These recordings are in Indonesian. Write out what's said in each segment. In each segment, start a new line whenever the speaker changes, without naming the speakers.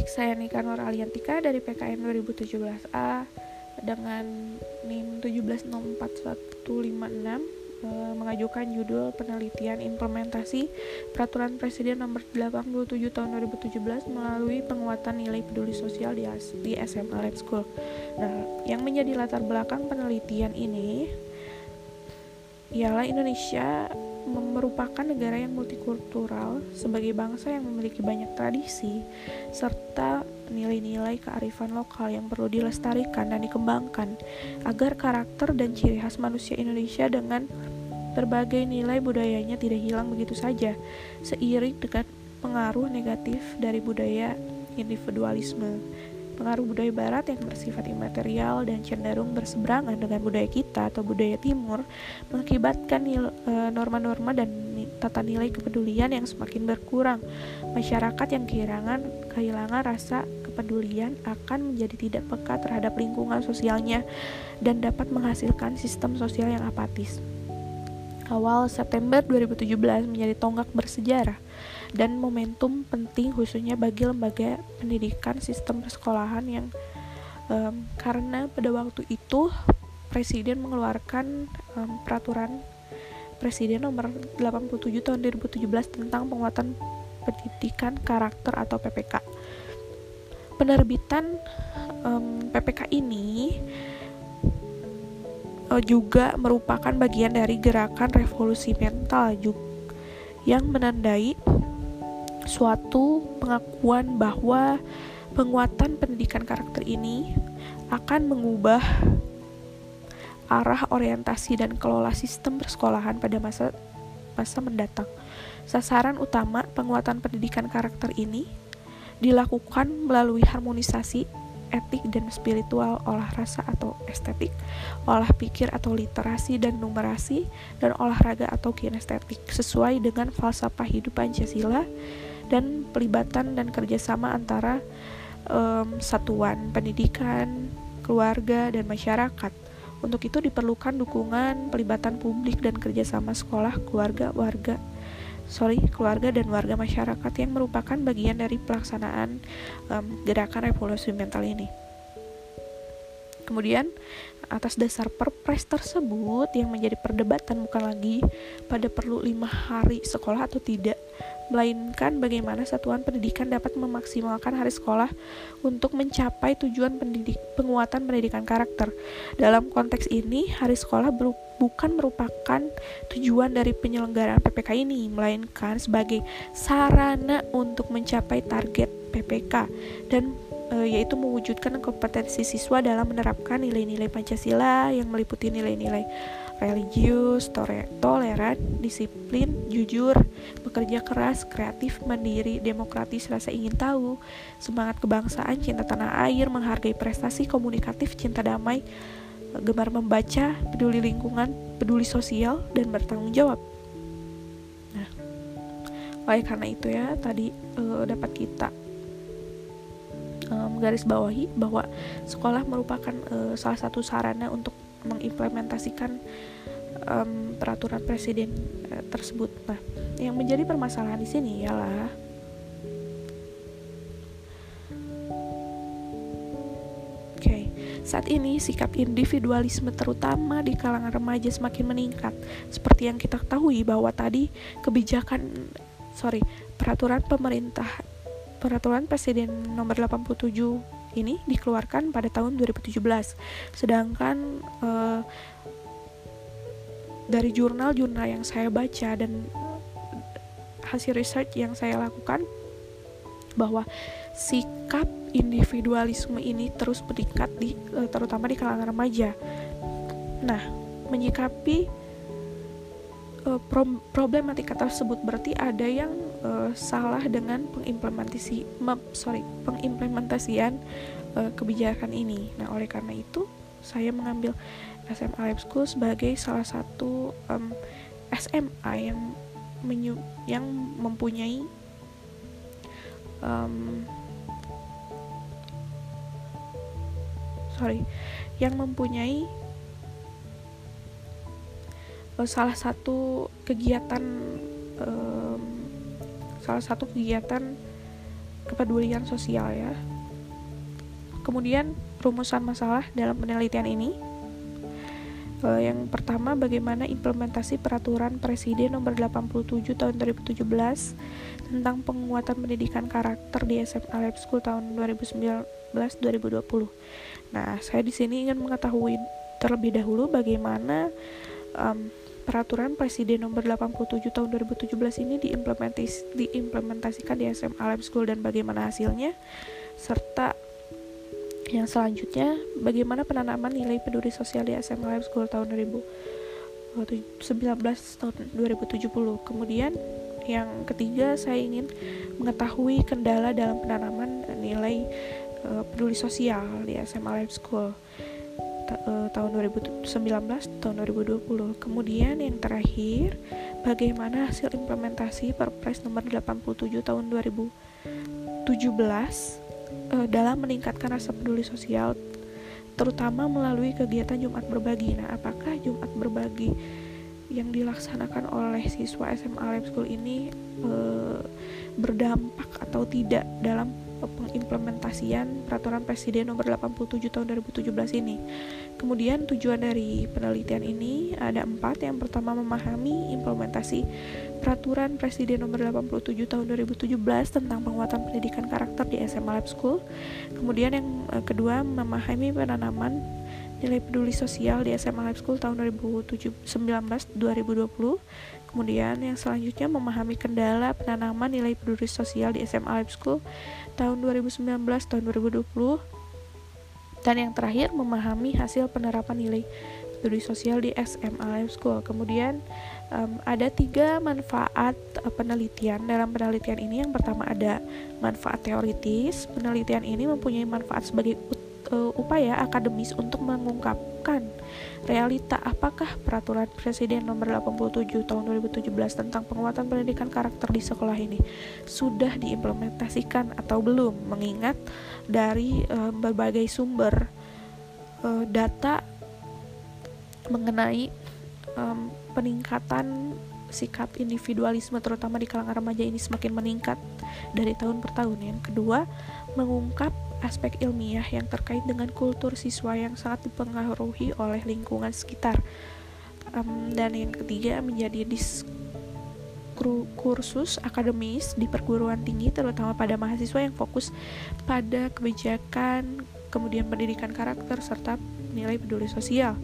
Baik, saya Nika Nur Aliantika dari PKN 2017A dengan NIM 1764156 eh, mengajukan judul penelitian implementasi Peraturan Presiden Nomor 87 Tahun 2017 melalui penguatan nilai peduli sosial di, di SMA Lab School. Nah, yang menjadi latar belakang penelitian ini ialah Indonesia merupakan negara yang multikultural sebagai bangsa yang memiliki banyak tradisi serta nilai-nilai kearifan lokal yang perlu dilestarikan dan dikembangkan agar karakter dan ciri khas manusia Indonesia dengan berbagai nilai budayanya tidak hilang begitu saja seiring dengan pengaruh negatif dari budaya individualisme pengaruh budaya barat yang bersifat imaterial dan cenderung berseberangan dengan budaya kita atau budaya timur mengakibatkan e, norma-norma dan tata nilai kepedulian yang semakin berkurang. Masyarakat yang kehilangan kehilangan rasa kepedulian akan menjadi tidak peka terhadap lingkungan sosialnya dan dapat menghasilkan sistem sosial yang apatis. Awal September 2017 menjadi tonggak bersejarah dan momentum penting khususnya bagi lembaga pendidikan sistem persekolahan yang um, karena pada waktu itu presiden mengeluarkan um, peraturan presiden nomor 87 tahun 2017 tentang penguatan pendidikan karakter atau PPK. Penerbitan um, PPK ini uh, juga merupakan bagian dari gerakan revolusi mental juga yang menandai suatu pengakuan bahwa penguatan pendidikan karakter ini akan mengubah arah orientasi dan kelola sistem persekolahan pada masa masa mendatang. Sasaran utama penguatan pendidikan karakter ini dilakukan melalui harmonisasi etik dan spiritual, olah rasa atau estetik, olah pikir atau literasi dan numerasi, dan olahraga atau kinestetik sesuai dengan falsafah hidup Pancasila dan pelibatan dan kerjasama antara um, satuan pendidikan, keluarga, dan masyarakat. Untuk itu diperlukan dukungan pelibatan publik dan kerjasama sekolah, keluarga, warga, sorry, keluarga dan warga masyarakat yang merupakan bagian dari pelaksanaan um, gerakan revolusi mental ini. Kemudian atas dasar perpres tersebut yang menjadi perdebatan bukan lagi pada perlu lima hari sekolah atau tidak, melainkan bagaimana satuan pendidikan dapat memaksimalkan hari sekolah untuk mencapai tujuan pendidik, penguatan pendidikan karakter. Dalam konteks ini, hari sekolah bukan merupakan tujuan dari penyelenggaraan PPK ini, melainkan sebagai sarana untuk mencapai target PPK dan yaitu mewujudkan kompetensi siswa dalam menerapkan nilai-nilai Pancasila yang meliputi nilai-nilai religius, toleran, disiplin, jujur, bekerja keras, kreatif, mandiri, demokratis, rasa ingin tahu, semangat kebangsaan, cinta tanah air, menghargai prestasi komunikatif, cinta damai, gemar membaca, peduli lingkungan, peduli sosial, dan bertanggung jawab. Nah, oleh karena itu ya, tadi uh, dapat kita menggarisbawahi bahwa sekolah merupakan uh, salah satu sarana untuk mengimplementasikan um, peraturan presiden uh, tersebut. Nah, yang menjadi permasalahan di sini ialah saat ini sikap individualisme terutama di kalangan remaja semakin meningkat. Seperti yang kita ketahui bahwa tadi kebijakan sorry peraturan pemerintah peraturan presiden nomor 87 ini dikeluarkan pada tahun 2017. Sedangkan uh, dari jurnal-jurnal yang saya baca dan hasil research yang saya lakukan bahwa sikap individualisme ini terus meningkat di uh, terutama di kalangan remaja. Nah, menyikapi uh, problematika tersebut berarti ada yang uh, salah dengan pengimplementasi sorry pengimplementasian uh, kebijakan ini. Nah oleh karena itu saya mengambil SMA Lab School sebagai salah satu um, SMA yang menyu yang mempunyai um, sorry yang mempunyai salah satu kegiatan um, salah satu kegiatan kepedulian sosial ya. Kemudian rumusan masalah dalam penelitian ini uh, yang pertama bagaimana implementasi peraturan Presiden nomor 87 tahun 2017 tentang penguatan pendidikan karakter di SMA Lab School tahun 2019-2020. Nah, saya di sini ingin mengetahui terlebih dahulu bagaimana um, peraturan Presiden nomor 87 tahun 2017 ini diimplementis, diimplementasikan di SMA Lab School dan bagaimana hasilnya serta yang selanjutnya, bagaimana penanaman nilai peduli sosial di SMA Life School tahun 2019 tahun 2070. Kemudian yang ketiga, saya ingin mengetahui kendala dalam penanaman nilai uh, peduli sosial di SMA Life School uh, tahun 2019 tahun 2020. Kemudian yang terakhir, bagaimana hasil implementasi Perpres nomor 87 tahun 2017 uh, dalam meningkatkan rasa peduli sosial terutama melalui kegiatan Jumat berbagi. Nah, apakah Jumat berbagi yang dilaksanakan oleh siswa SMA Lab School ini uh, berdampak atau tidak dalam pengimplementasian peraturan presiden nomor 87 tahun 2017 ini. Kemudian tujuan dari penelitian ini ada empat. Yang pertama memahami implementasi peraturan presiden nomor 87 tahun 2017 tentang penguatan pendidikan karakter di SMA Lab School. Kemudian yang eh, kedua memahami penanaman nilai peduli sosial di SMA Lab School tahun 2019 2020 Kemudian yang selanjutnya memahami kendala penanaman nilai peduli sosial di SMA Lab School tahun 2019 tahun 2020 dan yang terakhir memahami hasil penerapan nilai peduli sosial di SMA Lab School. Kemudian um, ada tiga manfaat uh, penelitian dalam penelitian ini. Yang pertama ada manfaat teoritis. Penelitian ini mempunyai manfaat sebagai uh, upaya akademis untuk mengungkapkan realita apakah peraturan Presiden nomor 87 tahun 2017 tentang penguatan pendidikan karakter di sekolah ini sudah diimplementasikan atau belum mengingat dari uh, berbagai sumber uh, data mengenai um, peningkatan sikap individualisme terutama di kalangan remaja ini semakin meningkat dari tahun per tahun. Yang kedua, mengungkap aspek ilmiah yang terkait dengan kultur siswa yang sangat dipengaruhi oleh lingkungan sekitar. Um, dan yang ketiga menjadi diskursus akademis di perguruan tinggi terutama pada mahasiswa yang fokus pada kebijakan, kemudian pendidikan karakter serta nilai peduli sosial.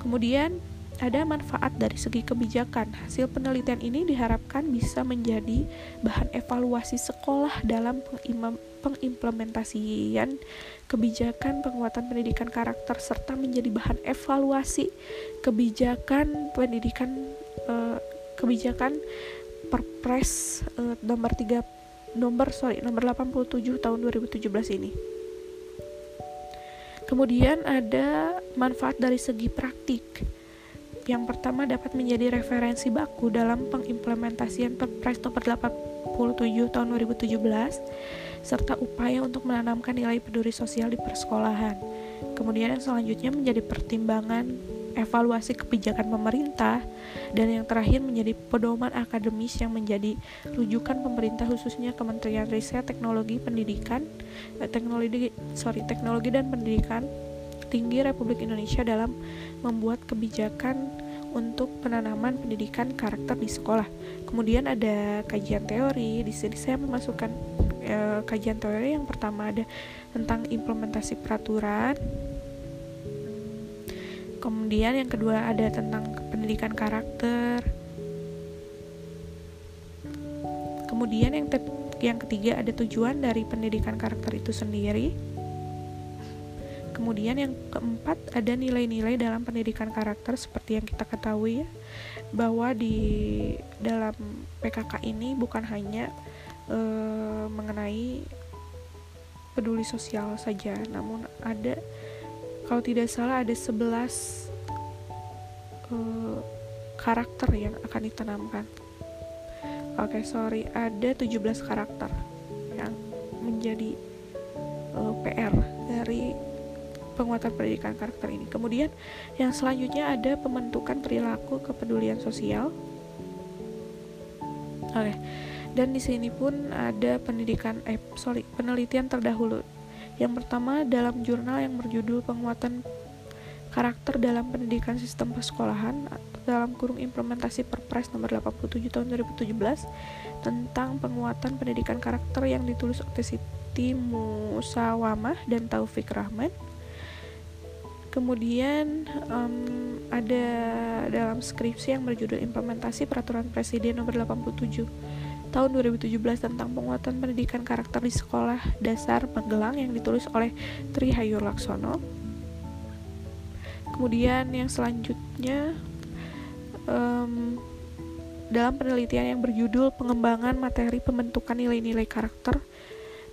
Kemudian ada manfaat dari segi kebijakan. Hasil penelitian ini diharapkan bisa menjadi bahan evaluasi sekolah dalam pengimplementasian kebijakan penguatan pendidikan karakter serta menjadi bahan evaluasi kebijakan pendidikan uh, kebijakan Perpres uh, nomor 3 nomor sorry nomor 87 tahun 2017 ini. Kemudian ada manfaat dari segi praktik yang pertama dapat menjadi referensi baku dalam pengimplementasian Perpres nomor 87 tahun 2017 serta upaya untuk menanamkan nilai peduli sosial di persekolahan. Kemudian yang selanjutnya menjadi pertimbangan evaluasi kebijakan pemerintah dan yang terakhir menjadi pedoman akademis yang menjadi rujukan pemerintah khususnya Kementerian Riset Teknologi Pendidikan eh, Teknologi sorry Teknologi dan Pendidikan Tinggi Republik Indonesia dalam membuat kebijakan untuk penanaman pendidikan karakter di sekolah. Kemudian ada kajian teori. Di sini saya memasukkan e, kajian teori yang pertama ada tentang implementasi peraturan. Kemudian yang kedua ada tentang pendidikan karakter. Kemudian yang yang ketiga ada tujuan dari pendidikan karakter itu sendiri. Kemudian yang keempat ada nilai-nilai dalam pendidikan karakter seperti yang kita ketahui ya bahwa di dalam PKK ini bukan hanya e, mengenai peduli sosial saja, namun ada kalau tidak salah ada 11 e, karakter yang akan ditanamkan. Oke, okay, sorry, ada 17 karakter yang menjadi e, PR penguatan pendidikan karakter ini. Kemudian yang selanjutnya ada pembentukan perilaku kepedulian sosial. Oke. dan di sini pun ada pendidikan eh sorry penelitian terdahulu yang pertama dalam jurnal yang berjudul penguatan karakter dalam pendidikan sistem persekolahan dalam kurung implementasi Perpres nomor 87 tahun 2017 tentang penguatan pendidikan karakter yang ditulis oleh Siti Musawamah dan Taufik Rahman. Kemudian um, ada dalam skripsi yang berjudul Implementasi Peraturan Presiden nomor 87 tahun 2017 tentang penguatan pendidikan karakter di sekolah dasar Magelang yang ditulis oleh Tri Hayu Laksono. Kemudian yang selanjutnya um, dalam penelitian yang berjudul Pengembangan Materi Pembentukan Nilai-Nilai Karakter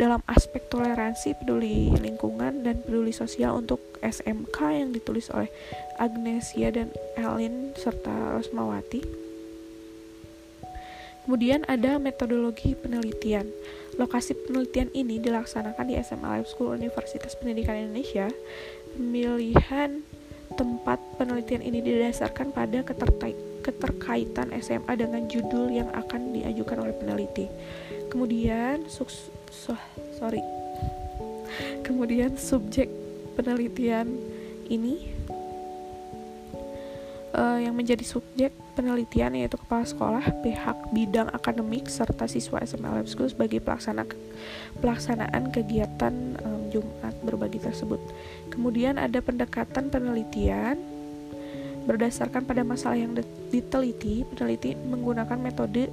dalam aspek toleransi, peduli lingkungan, dan peduli sosial untuk SMK yang ditulis oleh Agnesia dan Elin serta Rosmawati. Kemudian ada metodologi penelitian. Lokasi penelitian ini dilaksanakan di SMA Lab School Universitas Pendidikan Indonesia. Pemilihan tempat penelitian ini didasarkan pada keterkaitan SMA dengan judul yang akan diajukan oleh peneliti. Kemudian, suks, so, sorry. Kemudian subjek penelitian ini uh, yang menjadi subjek penelitian yaitu kepala sekolah, pihak bidang akademik serta siswa SMA Lab School sebagai pelaksana pelaksanaan kegiatan um, Jumat berbagi tersebut. Kemudian ada pendekatan penelitian berdasarkan pada masalah yang diteliti, peneliti menggunakan metode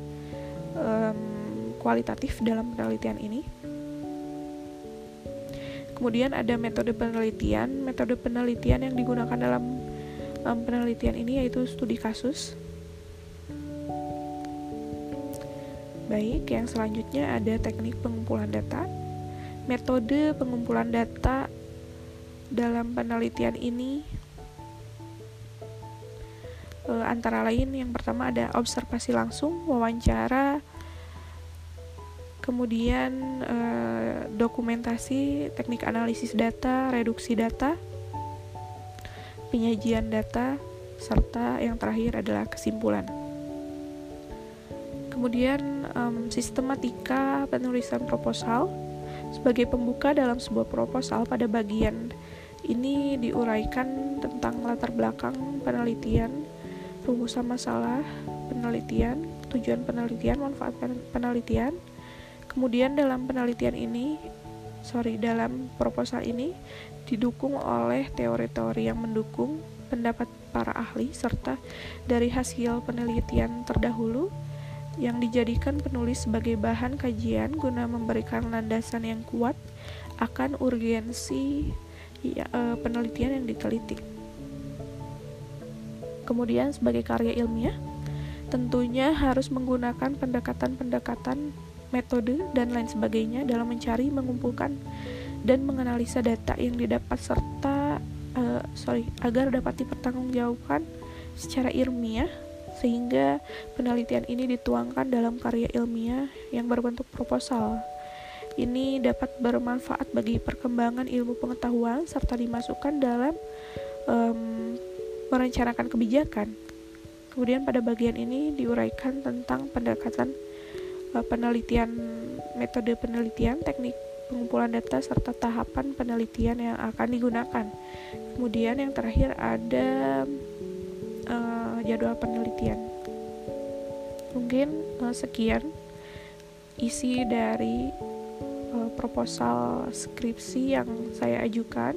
um, kualitatif dalam penelitian ini. Kemudian ada metode penelitian, metode penelitian yang digunakan dalam um, penelitian ini yaitu studi kasus. Baik, yang selanjutnya ada teknik pengumpulan data. Metode pengumpulan data dalam penelitian ini e, antara lain yang pertama ada observasi langsung, wawancara, kemudian e, dokumentasi, teknik analisis data, reduksi data, penyajian data, serta yang terakhir adalah kesimpulan. Kemudian um, sistematika penulisan proposal sebagai pembuka dalam sebuah proposal pada bagian ini diuraikan tentang latar belakang penelitian, rumusan masalah penelitian, tujuan penelitian, manfaat penelitian. Kemudian dalam penelitian ini, sorry dalam proposal ini didukung oleh teori-teori yang mendukung pendapat para ahli serta dari hasil penelitian terdahulu yang dijadikan penulis sebagai bahan kajian guna memberikan landasan yang kuat akan urgensi ya, e, penelitian yang diteliti. Kemudian sebagai karya ilmiah, tentunya harus menggunakan pendekatan-pendekatan metode dan lain sebagainya dalam mencari, mengumpulkan dan menganalisa data yang didapat serta uh, sorry agar dapat dipertanggungjawabkan secara ilmiah sehingga penelitian ini dituangkan dalam karya ilmiah yang berbentuk proposal. Ini dapat bermanfaat bagi perkembangan ilmu pengetahuan serta dimasukkan dalam um, merencanakan kebijakan. Kemudian pada bagian ini diuraikan tentang pendekatan uh, penelitian, metode penelitian, teknik pengumpulan data serta tahapan penelitian yang akan digunakan. Kemudian yang terakhir ada uh, jadwal penelitian. Mungkin uh, sekian isi dari uh, proposal skripsi yang saya ajukan.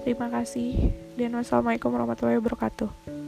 Terima kasih dan wassalamualaikum warahmatullahi wabarakatuh.